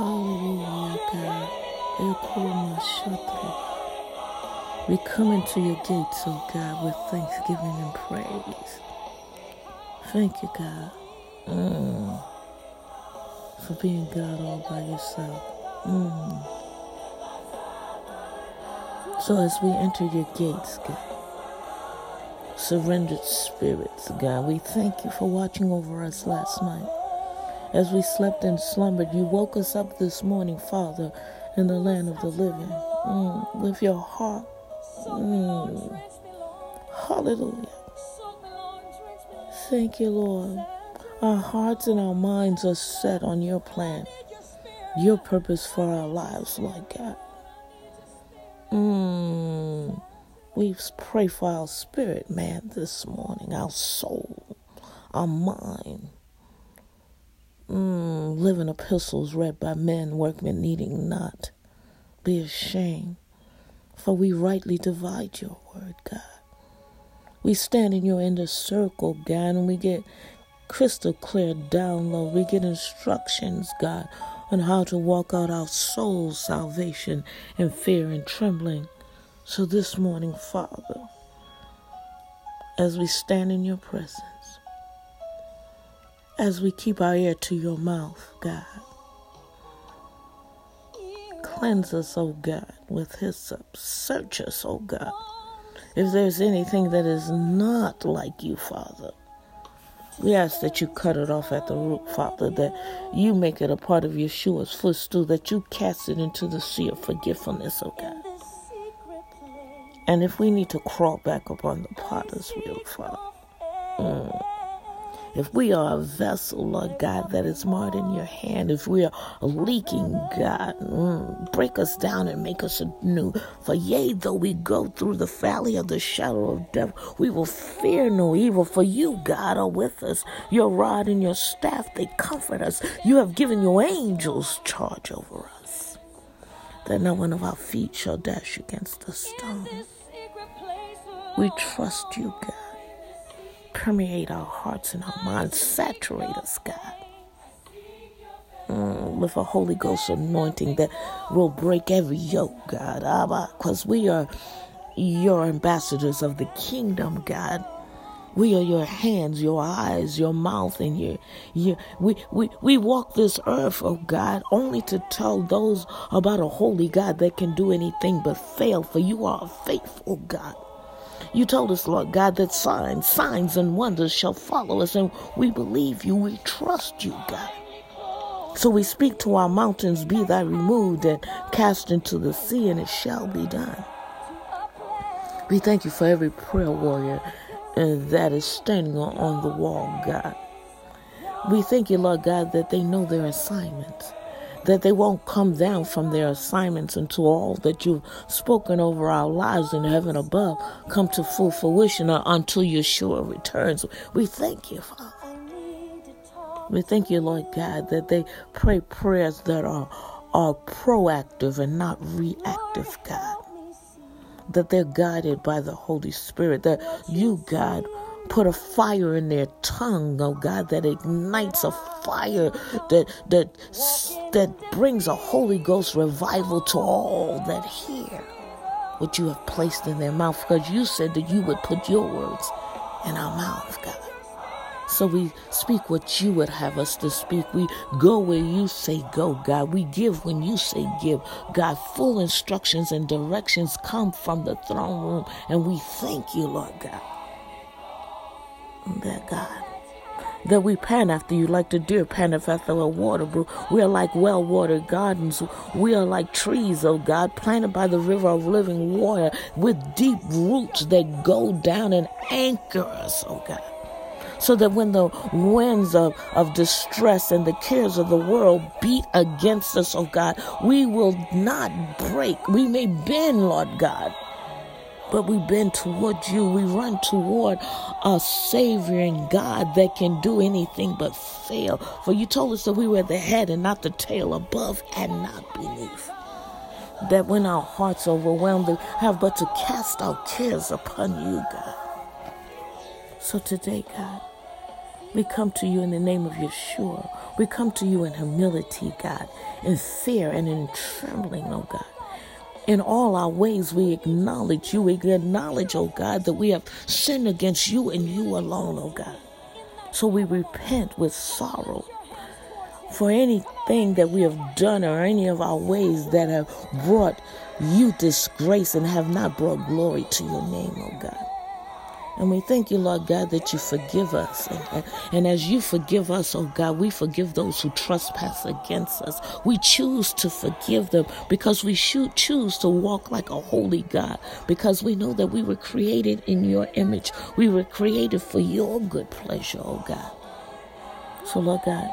Hallelujah. Hallelujah, God. We come into your gates, oh God, with thanksgiving and praise. Thank you, God, mm, for being God all by yourself. Mm. So as we enter your gates, God, surrendered spirits, God, we thank you for watching over us last night. As we slept and slumbered, you woke us up this morning, Father, in the land of the living, mm, with your heart Mm. Hallelujah. Thank you, Lord. Our hearts and our minds are set on your plan, your purpose for our lives, Lord God. Mm. We pray for our spirit, man, this morning, our soul, our mind. Mm. Living epistles read by men, workmen needing not be ashamed for we rightly divide your word, God. We stand in your inner circle, God, and we get crystal clear download. We get instructions, God, on how to walk out our soul's salvation in fear and trembling. So this morning, Father, as we stand in your presence, as we keep our ear to your mouth, God, Cleanse us, O God, with hyssop. Search us, O God. If there's anything that is not like you, Father, we ask that you cut it off at the root, Father, that you make it a part of Yeshua's footstool, that you cast it into the sea of forgetfulness, oh God. And if we need to crawl back upon the potter's wheel, Father, mm, if we are a vessel, Lord God, that is marred in your hand, if we are a leaking, God, mm, break us down and make us anew. For yea, though we go through the valley of the shadow of death, we will fear no evil, for you, God, are with us. Your rod and your staff, they comfort us. You have given your angels charge over us, that no one of our feet shall dash against the stone. We trust you, God permeate our hearts and our minds, saturate us, God. Mm, with a Holy Ghost anointing that will break every yoke, God. Because we are your ambassadors of the kingdom, God. We are your hands, your eyes, your mouth, and your, your we, we, we walk this earth, oh God, only to tell those about a holy God that can do anything but fail, for you are faithful God. You told us, Lord God, that signs, signs and wonders shall follow us, and we believe you. We trust you, God. So we speak to our mountains, be thy removed and cast into the sea, and it shall be done. We thank you for every prayer warrior uh, that is standing on the wall, God. We thank you, Lord God, that they know their assignments that they won't come down from their assignments until all that you've spoken over our lives in heaven above come to full fruition or until Yeshua returns. We thank you, Father. We thank you, Lord God, that they pray prayers that are, are proactive and not reactive, God. That they're guided by the Holy Spirit, that you, God, put a fire in their tongue, oh God, that ignites a fire that that that brings a Holy Ghost revival to all that hear what you have placed in their mouth, because you said that you would put your words in our mouth, God. So we speak what you would have us to speak. We go where you say go, God. We give when you say give. God, full instructions and directions come from the throne room. And we thank you, Lord God that God, that we pant after you like the deer panteth after a water brook. We are like well watered gardens. We are like trees, oh God, planted by the river of living water with deep roots that go down and anchor us, oh God. So that when the winds of, of distress and the cares of the world beat against us, oh God, we will not break. We may bend, Lord God but we bend toward you. We run toward a Savior and God that can do anything but fail. For you told us that we were the head and not the tail, above and not beneath. That when our hearts are overwhelmed, we have but to cast our cares upon you, God. So today, God, we come to you in the name of Yeshua. We come to you in humility, God, in fear and in trembling, oh God. In all our ways, we acknowledge you. We acknowledge, oh God, that we have sinned against you and you alone, oh God. So we repent with sorrow for anything that we have done or any of our ways that have brought you disgrace and have not brought glory to your name, oh God. And we thank you, Lord God, that you forgive us. And, and, as you forgive us, oh God, we forgive those who trespass against us. We choose to forgive them because we should choose to walk like a holy God because we know that we were created in your image. We were created for your good pleasure, oh God. So, Lord God,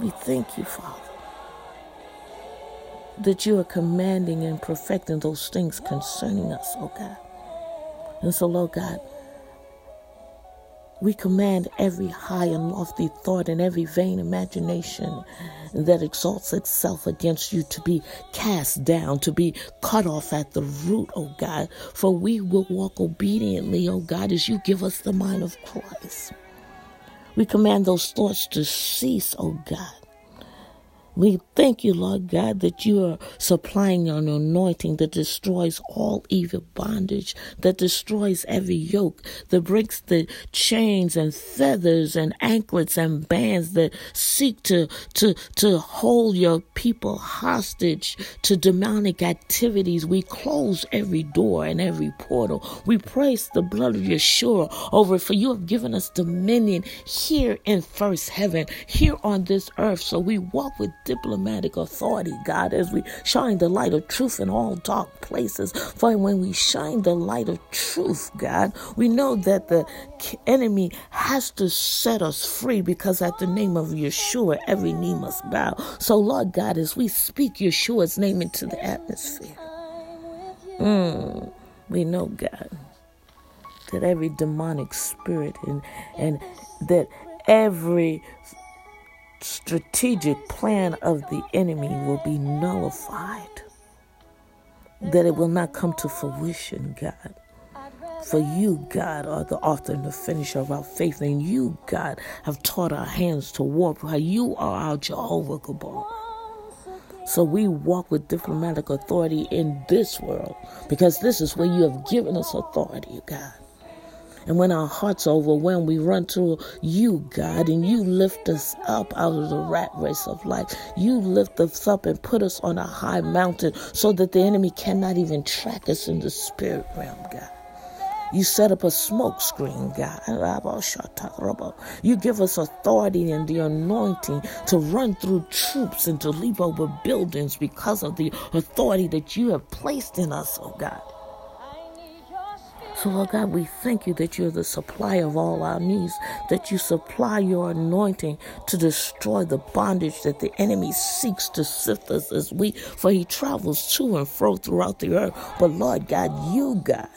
we thank you, Father that you are commanding and perfecting those things concerning us, oh God. And so, Lord God, we command every high and lofty thought and every vain imagination that exalts itself against you to be cast down, to be cut off at the root, O oh God. For we will walk obediently, O oh God, as you give us the mind of Christ. We command those thoughts to cease, O oh God. We thank you, Lord God, that you are supplying an anointing that destroys all evil bondage, that destroys every yoke, that breaks the chains and feathers and anklets and bands that seek to, to, to hold your people hostage to demonic activities. We close every door and every portal. We praise the blood of Yeshua over it, for you have given us dominion here in first heaven, here on this earth. So we walk with diplomatic authority, God, as we shine the light of truth in all dark places. For when we shine the light of truth, God, we know that the enemy has to set us free because at the name of Yeshua, every knee must bow. So, Lord God, as we speak Yeshua's name into the atmosphere, mm, we know, God, that every demonic spirit and, and that every strategic plan of the enemy will be nullified, that it will not come to fruition, God. For you, God, are the author and the finisher of our faith, and you, God, have taught our hands to warp. How you are our Jehovah Gibbor. So we walk with diplomatic authority in this world because this is where you have given us authority, God. And when our hearts are overwhelmed, we run to you, God, and you lift us up out of the rat race of life. You lift us up and put us on a high mountain so that the enemy cannot even track us in the spirit realm, God. You set up a smoke screen, God. You give us authority and the anointing to run through troops and to leap over buildings because of the authority that you have placed in us, oh God. So, Lord God, we thank you that you're the supplier of all our needs, that you supply your anointing to destroy the bondage that the enemy seeks to sift us as we, for he travels to and fro throughout the earth. But, Lord God, you, God,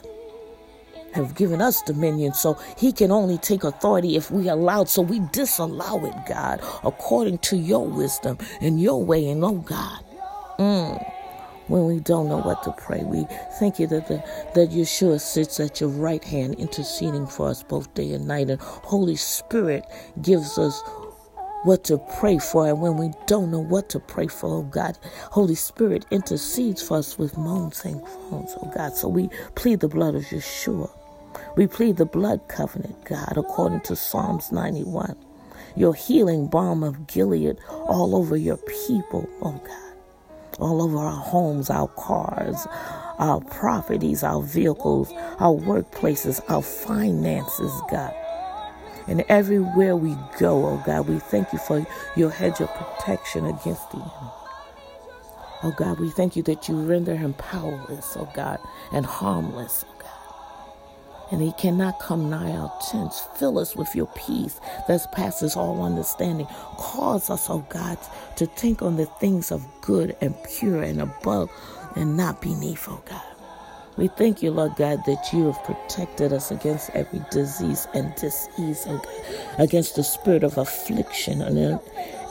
have given us dominion, so he can only take authority if we allow. So we disallow it, God, according to your wisdom and your way. And oh God, mm, when we don't know what to pray. We thank you that the, that Yeshua sits at your right hand, interceding for us both day and night, and Holy Spirit gives us what to pray for. And when we don't know what to pray for, oh God, Holy Spirit intercedes for us with moans and groans, oh God. So we plead the blood of Yeshua. We plead the blood covenant, God, according to Psalms 91. Your healing balm of Gilead all over your people, oh God all over our homes, our cars, our properties, our vehicles, our workplaces, our finances, God. And everywhere we go, oh God, we thank you for your hedge of protection against the enemy. Oh God, we thank you that you render him powerless, oh God, and harmless, and he cannot come nigh our tents. Fill us with your peace that passes all understanding. Cause us, oh God, to think on the things of good and pure and above and not beneath, oh God. We thank you, Lord God, that you have protected us against every disease and disease, oh God, against the spirit of affliction and,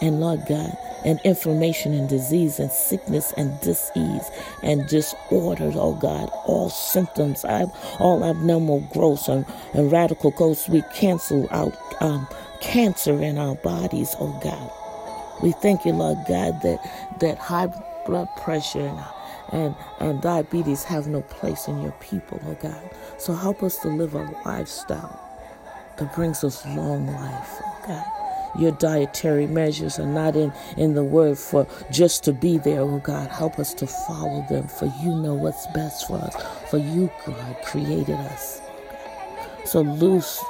and Lord God, and inflammation and disease and sickness and disease and disorders, oh God, all symptoms, all abnormal growth and, and radical growth. We cancel out um, cancer in our bodies, oh God. We thank you, Lord God, that that high blood pressure and and, and diabetes have no place in your people, oh God. So help us to live a lifestyle that brings us long life, oh God. Your dietary measures are not in, in the word for just to be there, oh God. Help us to follow them, for you know what's best for us. For you, God, created us. So loose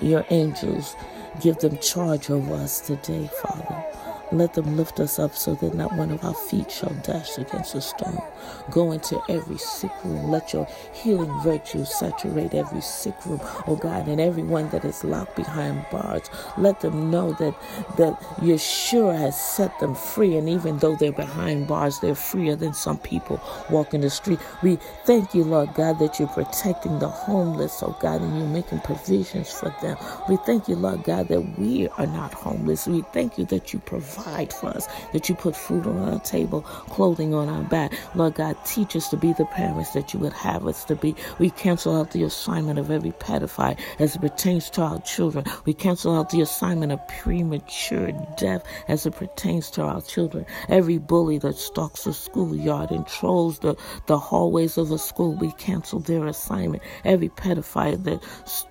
your angels, give them charge over us today, Father. Let them lift us up so that not one of our feet shall dash against a stone. Go into every sick room. Let your healing virtue saturate every sick room, oh God, and everyone that is locked behind bars. Let them know that, that Yeshua has set them free, and even though they're behind bars, they're freer than some people walking the street. We thank you, Lord God, that you're protecting the homeless, oh God, and you're making provisions for them. We thank you, Lord God, that we are not homeless. We thank you that you provide provide for us, that you put food on our table, clothing on our back. Lord God, teach us to be the parents that you would have us to be. We cancel out the assignment of every pedophile as it pertains to our children. We cancel out the assignment of premature death as it pertains to our children. Every bully that stalks the schoolyard and trolls the, the hallways of a school, we cancel their assignment. Every pedophile that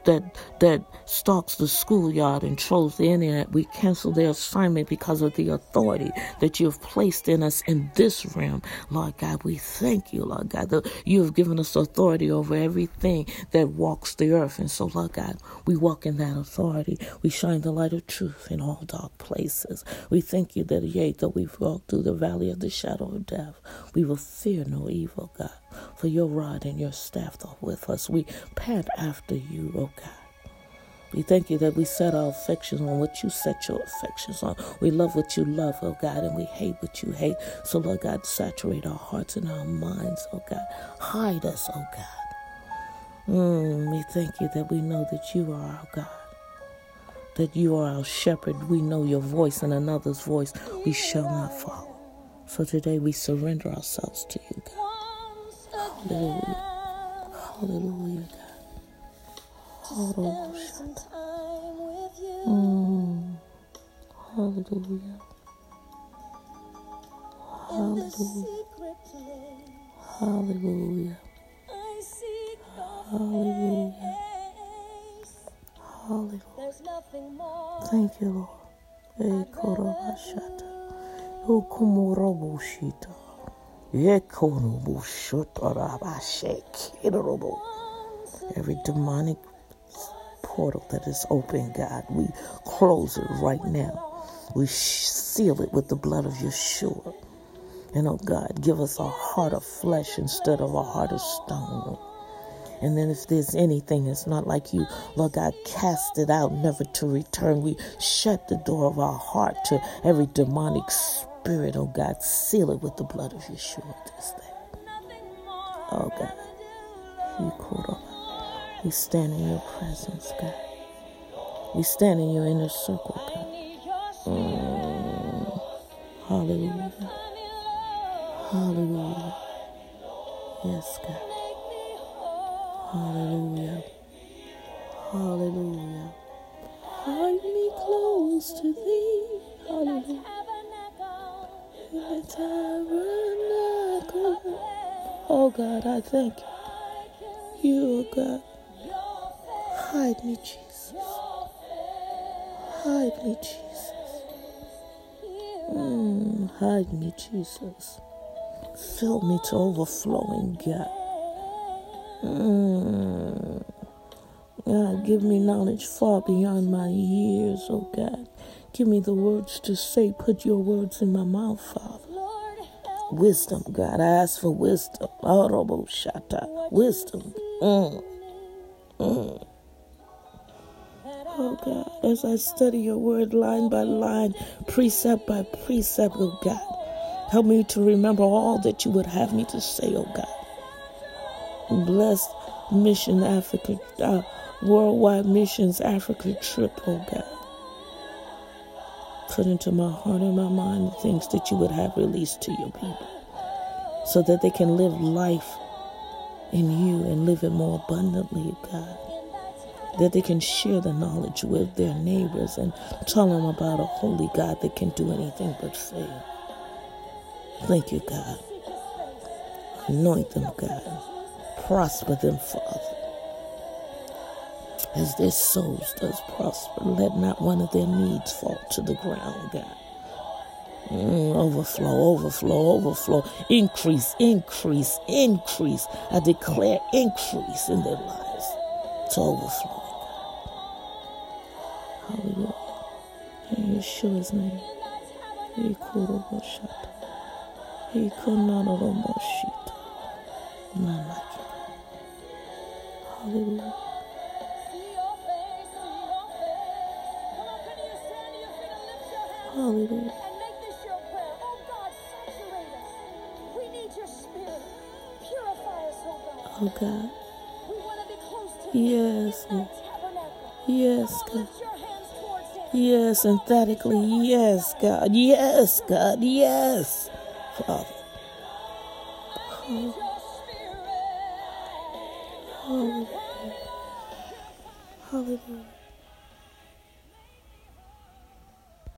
that that stalks the schoolyard and trolls the internet, we cancel their assignment because of the authority that you have placed in us in this realm. Lord God, we thank you, Lord God, that you have given us authority over everything that walks the earth. And so, Lord God, we walk in that authority. We shine the light of truth in all dark places. We thank you that, yea, though we walk through the valley of the shadow of death, we will fear no evil, God, for your rod and your staff are with us. We pant after you, oh God. We thank you that we set our affections on what you set your affections on. We love what you love, oh God, and we hate what you hate. So, Lord God, saturate our hearts and our minds, oh God. Hide us, oh God. Mm, we thank you that we know that you are our God, that you are our shepherd. We know your voice and another's voice we shall not follow. So today we surrender ourselves to you, God. Hallelujah. Hallelujah, God. Hallelujah. Mm. Hallelujah. Hallelujah. Hallelujah. Hallelujah. Hallelujah. Thank you, Lord. Okumorobushita. Ekorobushotorabashekirorobo. Every demonic portal that is open, God. We close it right now. We seal it with the blood of Yeshua. And oh God, give us a heart of flesh instead of a heart of stone. And then if there's anything that's not like you, Lord God, cast it out, never to return. We shut the door of our heart to every demonic spirit, oh God. Seal it with the blood of Yeshua this day. Oh God. You called we stand in your presence, God. We stand in your inner circle, God. Mm. Hallelujah. Hallelujah. Yes, God. Hallelujah. Hallelujah. Hide me close to thee. Hallelujah. In the tabernacle. Oh God, I thank you. You, God. Hide me, Jesus. Hide me, Jesus. Mm, hide me, Jesus. Fill me to overflowing, God. Mm. God, give me knowledge far beyond my years, oh God. Give me the words to say. Put your words in my mouth, Father. Wisdom, God. I ask for wisdom. Wisdom. Mm. Mm. Oh God, as I study your word line by line, precept by precept, oh God, help me to remember all that you would have me to say, oh God. Bless Mission Africa, uh, Worldwide Missions Africa trip, oh God. Put into my heart and my mind the things that you would have released to your people so that they can live life in you and live it more abundantly, God. That they can share the knowledge with their neighbors and tell them about a holy God that can do anything but fail. Thank you, God. Anoint them, God. Prosper them, Father. As their souls does prosper, let not one of their needs fall to the ground, God. Mm, overflow, overflow, overflow. Increase, increase, increase. I declare increase in their lives. To overflow. Hallelujah. In Yeshua's name. None like you. Hallelujah. See your face, see your face. Come on, can you stand to your feet and lift your hands Hallelujah. and make this your prayer? Oh God, saturate us. We need your spirit. Purify us, oh God. Oh God. We want to be close to Yes, Lord. Yes, God. Yes, emphatically. Yes, God. Yes, God. Yes. Father. Your